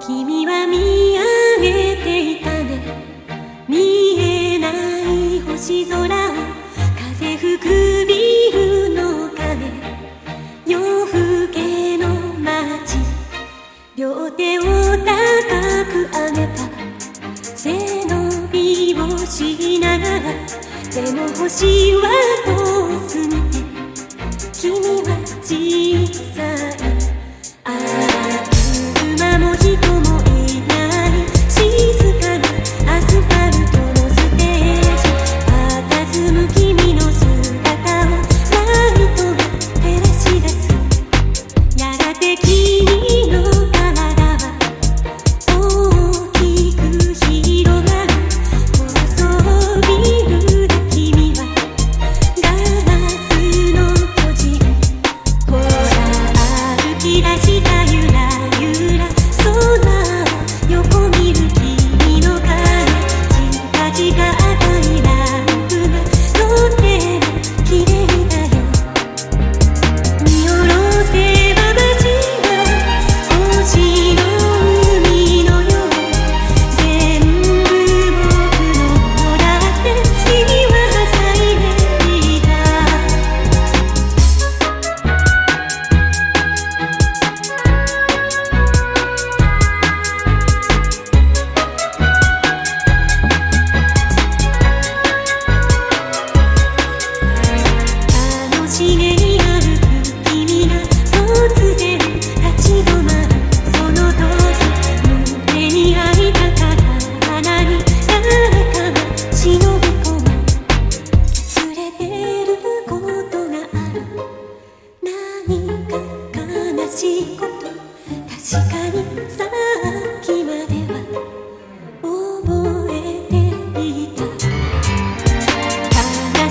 君は見上げていたね。見えない星空を風吹くビルの影。夜更けの街。両手を高く上げた。背伸びをしながら。でも星は遠すぎて。心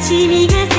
君が